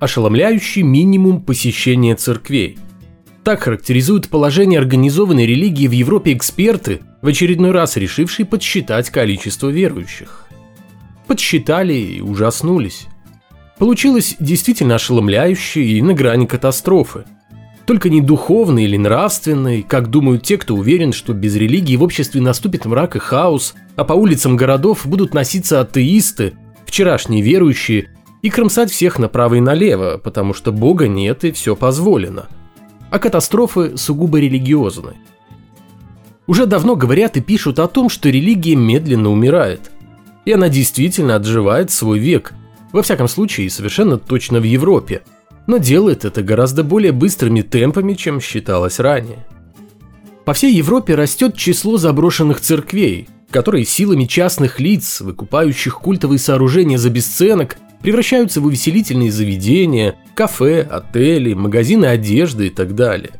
ошеломляющий минимум посещения церквей. Так характеризуют положение организованной религии в Европе эксперты, в очередной раз решившие подсчитать количество верующих. Подсчитали и ужаснулись. Получилось действительно ошеломляюще и на грани катастрофы. Только не духовный или нравственный, как думают те, кто уверен, что без религии в обществе наступит мрак и хаос, а по улицам городов будут носиться атеисты, вчерашние верующие, и кромсать всех направо и налево, потому что Бога нет и все позволено. А катастрофы сугубо религиозны. Уже давно говорят и пишут о том, что религия медленно умирает. И она действительно отживает свой век, во всяком случае, совершенно точно в Европе, но делает это гораздо более быстрыми темпами, чем считалось ранее. По всей Европе растет число заброшенных церквей, которые силами частных лиц, выкупающих культовые сооружения за бесценок, превращаются в увеселительные заведения, кафе, отели, магазины одежды и так далее.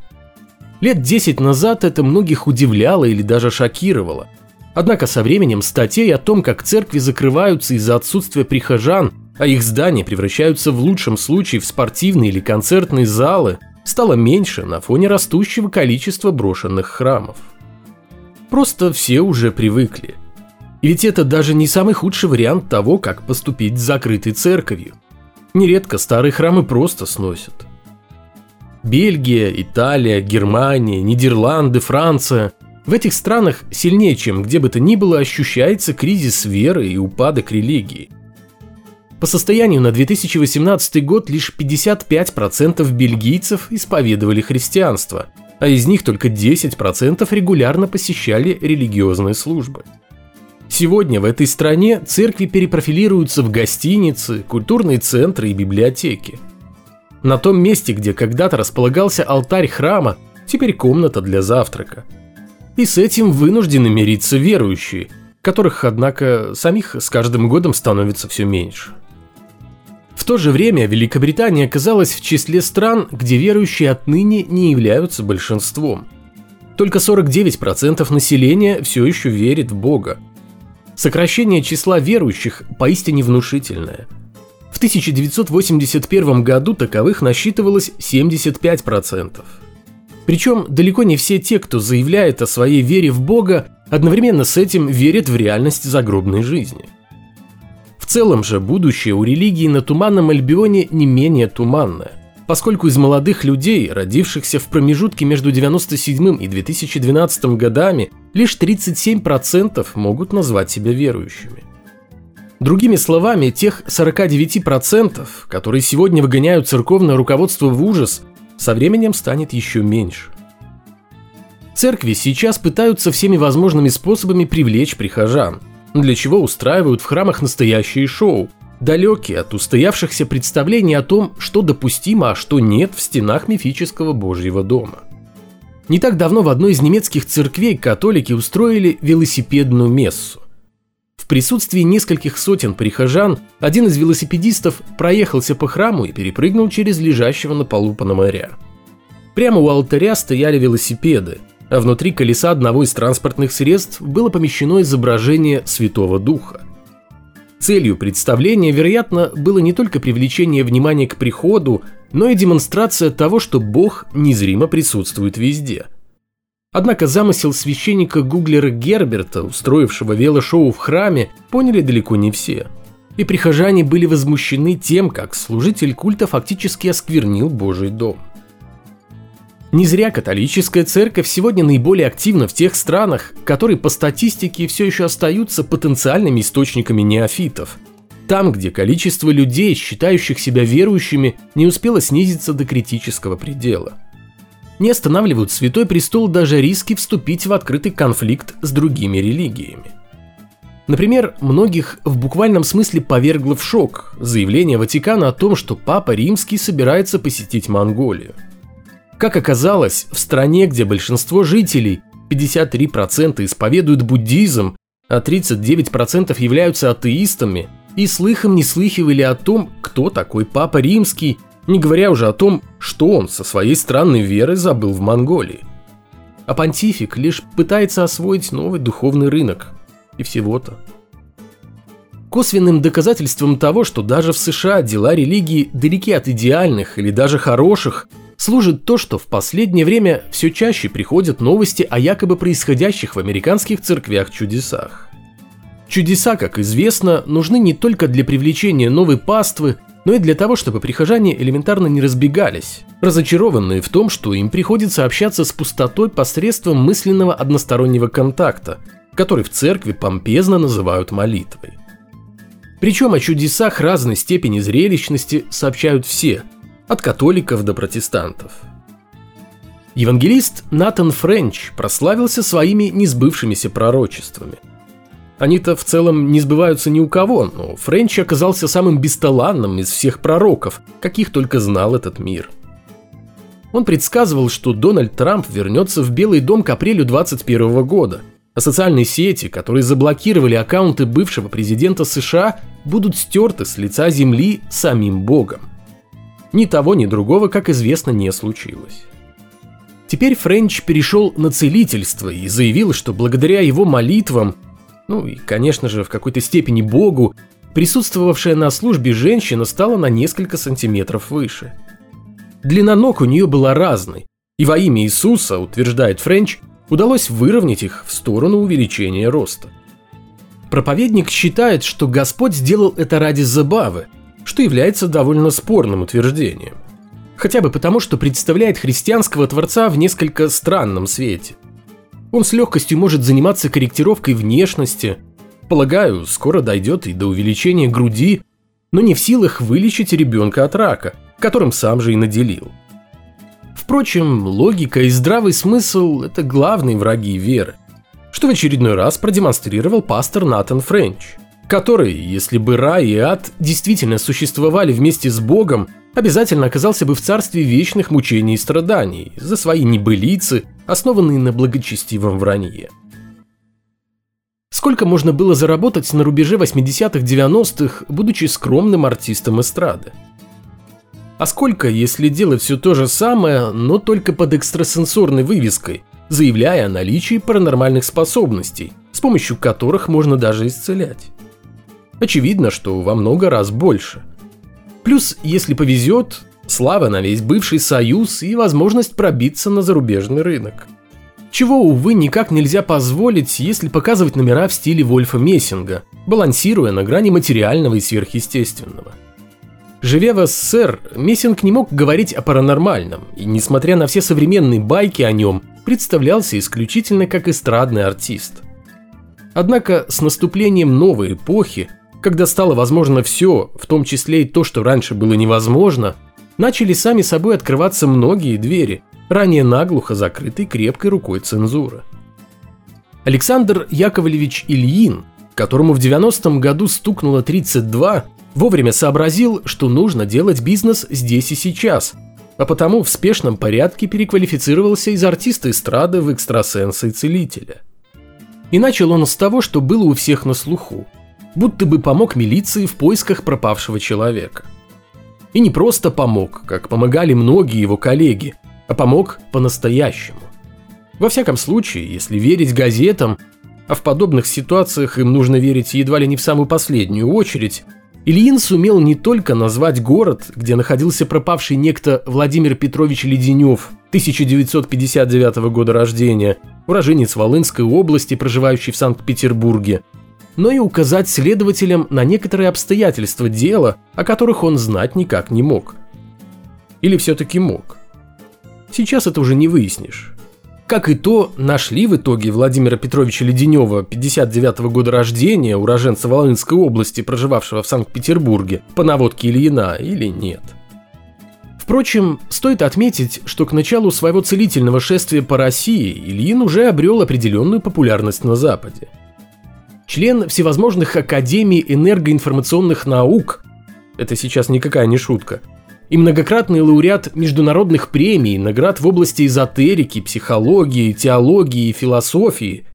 Лет 10 назад это многих удивляло или даже шокировало. Однако со временем статей о том, как церкви закрываются из-за отсутствия прихожан, а их здания превращаются в лучшем случае в спортивные или концертные залы, стало меньше на фоне растущего количества брошенных храмов. Просто все уже привыкли. Ведь это даже не самый худший вариант того, как поступить с закрытой церковью. Нередко старые храмы просто сносят. Бельгия, Италия, Германия, Нидерланды, Франция – в этих странах сильнее, чем где бы то ни было, ощущается кризис веры и упадок религии. По состоянию на 2018 год лишь 55% бельгийцев исповедовали христианство, а из них только 10% регулярно посещали религиозные службы. Сегодня в этой стране церкви перепрофилируются в гостиницы, культурные центры и библиотеки. На том месте, где когда-то располагался алтарь храма, теперь комната для завтрака. И с этим вынуждены мириться верующие, которых, однако, самих с каждым годом становится все меньше. В то же время Великобритания оказалась в числе стран, где верующие отныне не являются большинством. Только 49% населения все еще верит в Бога. Сокращение числа верующих поистине внушительное. В 1981 году таковых насчитывалось 75%. Причем далеко не все те, кто заявляет о своей вере в Бога, одновременно с этим верят в реальность загробной жизни – целом же будущее у религии на Туманном Альбионе не менее туманное, поскольку из молодых людей, родившихся в промежутке между 97 и 2012 годами, лишь 37% могут назвать себя верующими. Другими словами, тех 49%, которые сегодня выгоняют церковное руководство в ужас, со временем станет еще меньше. Церкви сейчас пытаются всеми возможными способами привлечь прихожан – для чего устраивают в храмах настоящие шоу, далекие от устоявшихся представлений о том, что допустимо, а что нет в стенах мифического Божьего дома. Не так давно в одной из немецких церквей католики устроили велосипедную мессу. В присутствии нескольких сотен прихожан один из велосипедистов проехался по храму и перепрыгнул через лежащего на полу пономаря. Прямо у алтаря стояли велосипеды, а внутри колеса одного из транспортных средств было помещено изображение Святого Духа. Целью представления, вероятно, было не только привлечение внимания к приходу, но и демонстрация того, что Бог незримо присутствует везде. Однако замысел священника Гуглера Герберта, устроившего велошоу в храме, поняли далеко не все. И прихожане были возмущены тем, как служитель культа фактически осквернил Божий дом. Не зря католическая церковь сегодня наиболее активна в тех странах, которые по статистике все еще остаются потенциальными источниками неофитов. Там, где количество людей, считающих себя верующими, не успело снизиться до критического предела. Не останавливают Святой Престол даже риски вступить в открытый конфликт с другими религиями. Например, многих в буквальном смысле повергло в шок заявление Ватикана о том, что Папа Римский собирается посетить Монголию – как оказалось, в стране, где большинство жителей, 53% исповедуют буддизм, а 39% являются атеистами, и слыхом не слыхивали о том, кто такой Папа Римский, не говоря уже о том, что он со своей странной верой забыл в Монголии. А понтифик лишь пытается освоить новый духовный рынок. И всего-то. Косвенным доказательством того, что даже в США дела религии далеки от идеальных или даже хороших, служит то, что в последнее время все чаще приходят новости о якобы происходящих в американских церквях чудесах. Чудеса, как известно, нужны не только для привлечения новой паствы, но и для того, чтобы прихожане элементарно не разбегались, разочарованные в том, что им приходится общаться с пустотой посредством мысленного одностороннего контакта, который в церкви помпезно называют молитвой. Причем о чудесах разной степени зрелищности сообщают все, от католиков до протестантов. Евангелист Натан Френч прославился своими несбывшимися пророчествами. Они-то в целом не сбываются ни у кого, но Френч оказался самым бесталанным из всех пророков, каких только знал этот мир. Он предсказывал, что Дональд Трамп вернется в Белый дом к апрелю 2021 года – а социальные сети, которые заблокировали аккаунты бывшего президента США, будут стерты с лица земли самим Богом. Ни того, ни другого, как известно, не случилось. Теперь Френч перешел на целительство и заявил, что благодаря его молитвам, ну и, конечно же, в какой-то степени Богу, присутствовавшая на службе женщина стала на несколько сантиметров выше. Длина ног у нее была разной, и во имя Иисуса, утверждает Френч, удалось выровнять их в сторону увеличения роста. Проповедник считает, что Господь сделал это ради забавы, что является довольно спорным утверждением. Хотя бы потому, что представляет христианского Творца в несколько странном свете. Он с легкостью может заниматься корректировкой внешности, полагаю, скоро дойдет и до увеличения груди, но не в силах вылечить ребенка от рака, которым сам же и наделил. Впрочем, логика и здравый смысл – это главные враги веры, что в очередной раз продемонстрировал пастор Натан Френч, который, если бы рай и ад действительно существовали вместе с Богом, обязательно оказался бы в царстве вечных мучений и страданий за свои небылицы, основанные на благочестивом вранье. Сколько можно было заработать на рубеже 80-х-90-х, будучи скромным артистом эстрады? А сколько, если делать все то же самое, но только под экстрасенсорной вывеской, заявляя о наличии паранормальных способностей, с помощью которых можно даже исцелять? Очевидно, что во много раз больше. Плюс, если повезет, слава на весь бывший союз и возможность пробиться на зарубежный рынок. Чего, увы, никак нельзя позволить, если показывать номера в стиле Вольфа Мессинга, балансируя на грани материального и сверхъестественного. Живя в СССР, Мессинг не мог говорить о паранормальном, и несмотря на все современные байки о нем, представлялся исключительно как эстрадный артист. Однако с наступлением новой эпохи, когда стало возможно все, в том числе и то, что раньше было невозможно, начали сами собой открываться многие двери, ранее наглухо закрытой крепкой рукой цензуры. Александр Яковлевич Ильин, которому в 90-м году стукнуло 32, Вовремя сообразил, что нужно делать бизнес здесь и сейчас, а потому в спешном порядке переквалифицировался из артиста эстрады в экстрасенса и целителя. И начал он с того, что было у всех на слуху, будто бы помог милиции в поисках пропавшего человека. И не просто помог, как помогали многие его коллеги, а помог по-настоящему. Во всяком случае, если верить газетам, а в подобных ситуациях им нужно верить едва ли не в самую последнюю очередь, Ильин сумел не только назвать город, где находился пропавший некто Владимир Петрович Леденев, 1959 года рождения, уроженец Волынской области, проживающий в Санкт-Петербурге, но и указать следователям на некоторые обстоятельства дела, о которых он знать никак не мог. Или все-таки мог. Сейчас это уже не выяснишь. Как и то, нашли в итоге Владимира Петровича Леденева, 59 -го года рождения, уроженца Волынской области, проживавшего в Санкт-Петербурге, по наводке Ильина или нет. Впрочем, стоит отметить, что к началу своего целительного шествия по России Ильин уже обрел определенную популярность на Западе. Член всевозможных академий энергоинформационных наук, это сейчас никакая не шутка, и многократный лауреат международных премий, наград в области эзотерики, психологии, теологии и философии.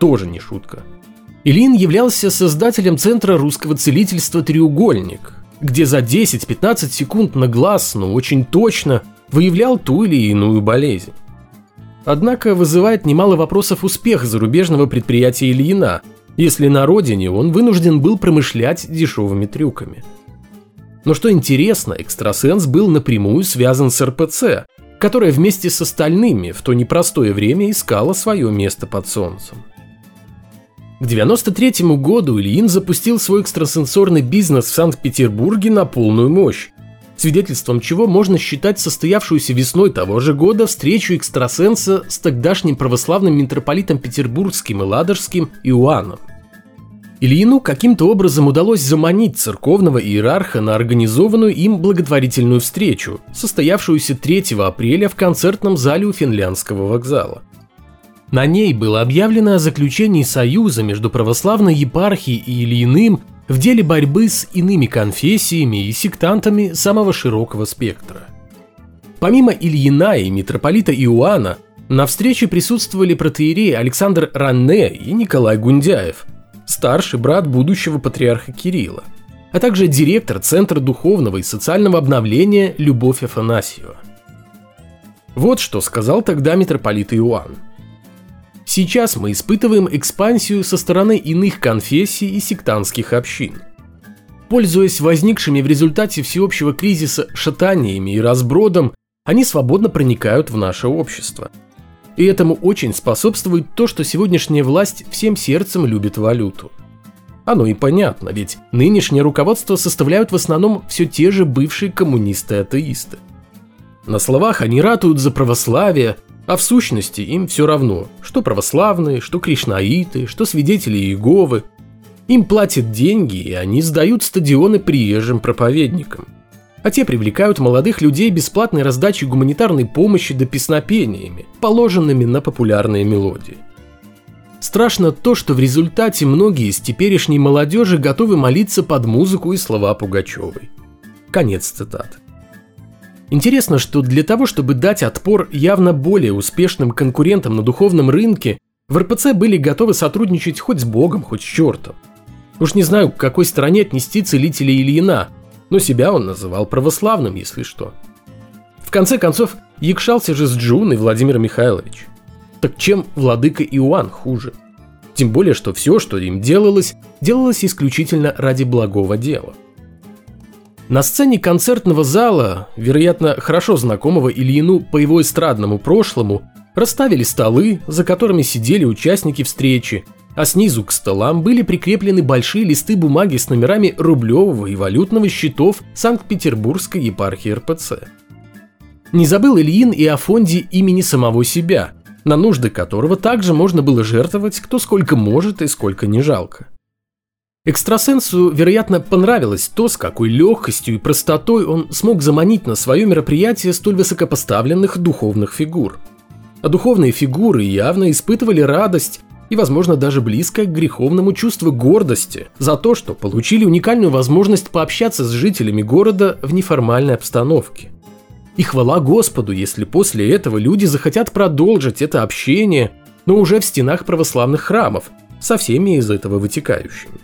Тоже не шутка. Илин являлся создателем Центра русского целительства «Треугольник», где за 10-15 секунд на глаз, но очень точно, выявлял ту или иную болезнь. Однако вызывает немало вопросов успех зарубежного предприятия Ильина, если на родине он вынужден был промышлять дешевыми трюками. Но что интересно, экстрасенс был напрямую связан с РПЦ, которая вместе с остальными в то непростое время искала свое место под солнцем. К 93 году Ильин запустил свой экстрасенсорный бизнес в Санкт-Петербурге на полную мощь, свидетельством чего можно считать состоявшуюся весной того же года встречу экстрасенса с тогдашним православным митрополитом Петербургским и Ладожским Иоанном. Ильину каким-то образом удалось заманить церковного иерарха на организованную им благотворительную встречу, состоявшуюся 3 апреля в концертном зале у финляндского вокзала. На ней было объявлено о заключении союза между православной епархией и Ильиным в деле борьбы с иными конфессиями и сектантами самого широкого спектра. Помимо Ильина и митрополита Иоанна, на встрече присутствовали протеереи Александр Ранне и Николай Гундяев, старший брат будущего патриарха Кирилла, а также директор Центра духовного и социального обновления Любовь Афанасьева. Вот что сказал тогда митрополит Иоанн. Сейчас мы испытываем экспансию со стороны иных конфессий и сектантских общин. Пользуясь возникшими в результате всеобщего кризиса шатаниями и разбродом, они свободно проникают в наше общество. И этому очень способствует то, что сегодняшняя власть всем сердцем любит валюту. Оно и понятно, ведь нынешнее руководство составляют в основном все те же бывшие коммунисты-атеисты. На словах они ратуют за православие, а в сущности им все равно, что православные, что кришнаиты, что свидетели Иеговы. Им платят деньги, и они сдают стадионы приезжим проповедникам. А те привлекают молодых людей бесплатной раздачей гуманитарной помощи до песнопениями, положенными на популярные мелодии. Страшно то, что в результате многие из теперешней молодежи готовы молиться под музыку и слова Пугачевой. Конец цитаты. Интересно, что для того, чтобы дать отпор явно более успешным конкурентам на духовном рынке, в РПЦ были готовы сотрудничать хоть с Богом, хоть с чертом. Уж не знаю, к какой стороне отнести целителя Ильина, но себя он называл православным, если что. В конце концов, якшался же с Джуной Владимир Михайлович. Так чем владыка Иоанн хуже? Тем более, что все, что им делалось, делалось исключительно ради благого дела. На сцене концертного зала, вероятно, хорошо знакомого Ильину по его эстрадному прошлому, расставили столы, за которыми сидели участники встречи, а снизу к столам были прикреплены большие листы бумаги с номерами рублевого и валютного счетов Санкт-Петербургской епархии РПЦ. Не забыл Ильин и о фонде имени самого себя, на нужды которого также можно было жертвовать кто сколько может и сколько не жалко. Экстрасенсу, вероятно, понравилось то, с какой легкостью и простотой он смог заманить на свое мероприятие столь высокопоставленных духовных фигур. А духовные фигуры явно испытывали радость и, возможно, даже близкое к греховному чувству гордости за то, что получили уникальную возможность пообщаться с жителями города в неформальной обстановке. И хвала Господу, если после этого люди захотят продолжить это общение, но уже в стенах православных храмов, со всеми из этого вытекающими.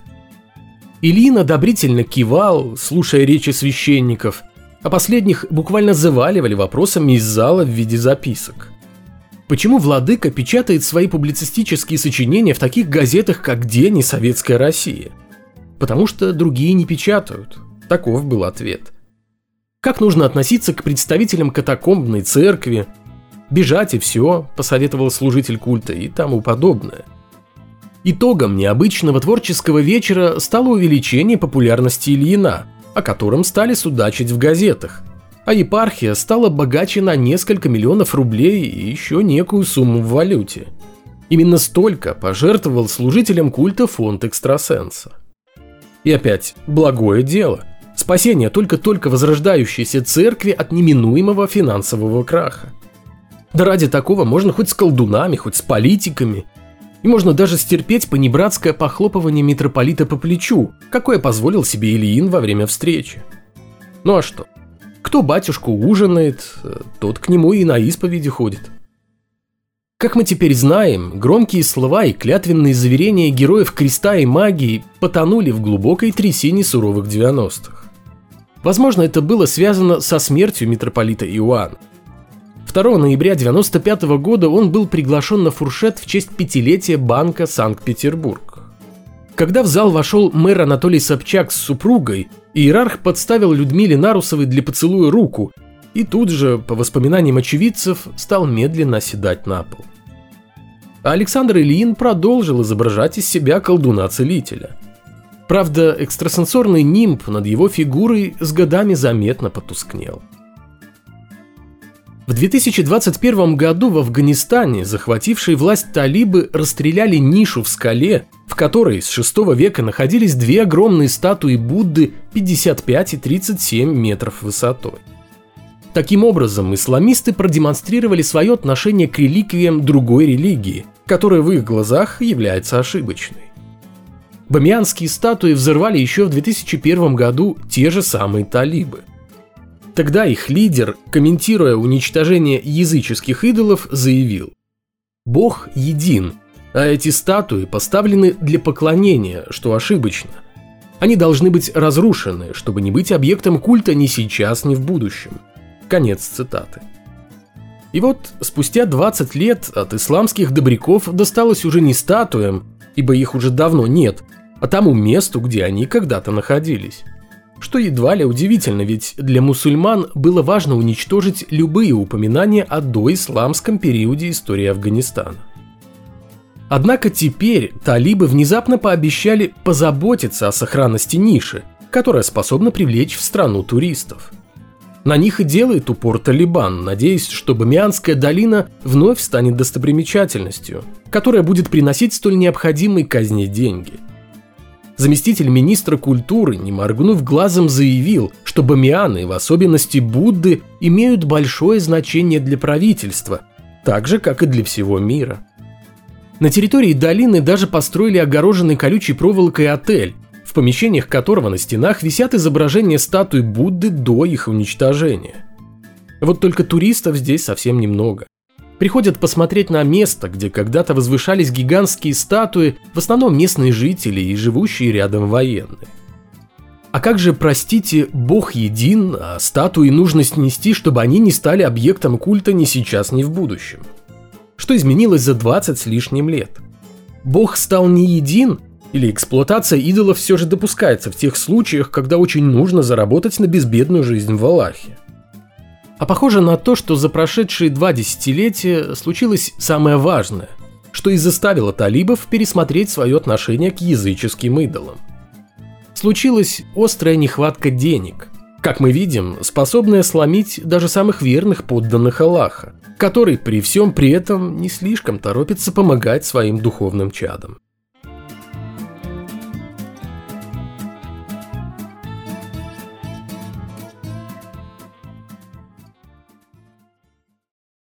Ильин одобрительно кивал, слушая речи священников, а последних буквально заваливали вопросами из зала в виде записок. Почему владыка печатает свои публицистические сочинения в таких газетах, как «День» и «Советская Россия»? Потому что другие не печатают. Таков был ответ. Как нужно относиться к представителям катакомбной церкви? Бежать и все, посоветовал служитель культа и тому подобное – Итогом необычного творческого вечера стало увеличение популярности Ильина, о котором стали судачить в газетах. А епархия стала богаче на несколько миллионов рублей и еще некую сумму в валюте. Именно столько пожертвовал служителям культа фонд экстрасенса. И опять, благое дело. Спасение только-только возрождающейся церкви от неминуемого финансового краха. Да ради такого можно хоть с колдунами, хоть с политиками – и можно даже стерпеть понебратское похлопывание митрополита по плечу, какое позволил себе Ильин во время встречи. Ну а что? Кто батюшку ужинает, тот к нему и на исповеди ходит. Как мы теперь знаем, громкие слова и клятвенные заверения героев креста и магии потонули в глубокой трясине суровых 90-х. Возможно, это было связано со смертью митрополита Иоанна. 2 ноября 1995 года он был приглашен на фуршет в честь пятилетия Банка Санкт-Петербург. Когда в зал вошел мэр Анатолий Собчак с супругой, иерарх подставил Людмиле Нарусовой для поцелуя руку и тут же, по воспоминаниям очевидцев, стал медленно оседать на пол. Александр Ильин продолжил изображать из себя колдуна-целителя. Правда, экстрасенсорный нимб над его фигурой с годами заметно потускнел. В 2021 году в Афганистане захватившие власть талибы расстреляли нишу в скале, в которой с 6 века находились две огромные статуи Будды 55 и 37 метров высотой. Таким образом, исламисты продемонстрировали свое отношение к реликвиям другой религии, которая в их глазах является ошибочной. Бамианские статуи взорвали еще в 2001 году те же самые талибы. Тогда их лидер, комментируя уничтожение языческих идолов, заявил «Бог един, а эти статуи поставлены для поклонения, что ошибочно. Они должны быть разрушены, чтобы не быть объектом культа ни сейчас, ни в будущем». Конец цитаты. И вот спустя 20 лет от исламских добряков досталось уже не статуям, ибо их уже давно нет, а тому месту, где они когда-то находились. Что едва ли удивительно, ведь для мусульман было важно уничтожить любые упоминания о доисламском периоде истории Афганистана. Однако теперь талибы внезапно пообещали позаботиться о сохранности ниши, которая способна привлечь в страну туристов. На них и делает упор Талибан, надеясь, что Бамианская долина вновь станет достопримечательностью, которая будет приносить столь необходимые казни деньги – Заместитель министра культуры, не моргнув глазом, заявил, что бамианы, в особенности Будды, имеют большое значение для правительства, так же, как и для всего мира. На территории долины даже построили огороженный колючей проволокой отель, в помещениях которого на стенах висят изображения статуй Будды до их уничтожения. Вот только туристов здесь совсем немного приходят посмотреть на место, где когда-то возвышались гигантские статуи, в основном местные жители и живущие рядом военные. А как же, простите, Бог един, а статуи нужно снести, чтобы они не стали объектом культа ни сейчас, ни в будущем? Что изменилось за 20 с лишним лет? Бог стал не един, или эксплуатация идолов все же допускается в тех случаях, когда очень нужно заработать на безбедную жизнь в Аллахе? А похоже на то, что за прошедшие два десятилетия случилось самое важное, что и заставило талибов пересмотреть свое отношение к языческим идолам. Случилась острая нехватка денег, как мы видим, способная сломить даже самых верных подданных Аллаха, который при всем при этом не слишком торопится помогать своим духовным чадам.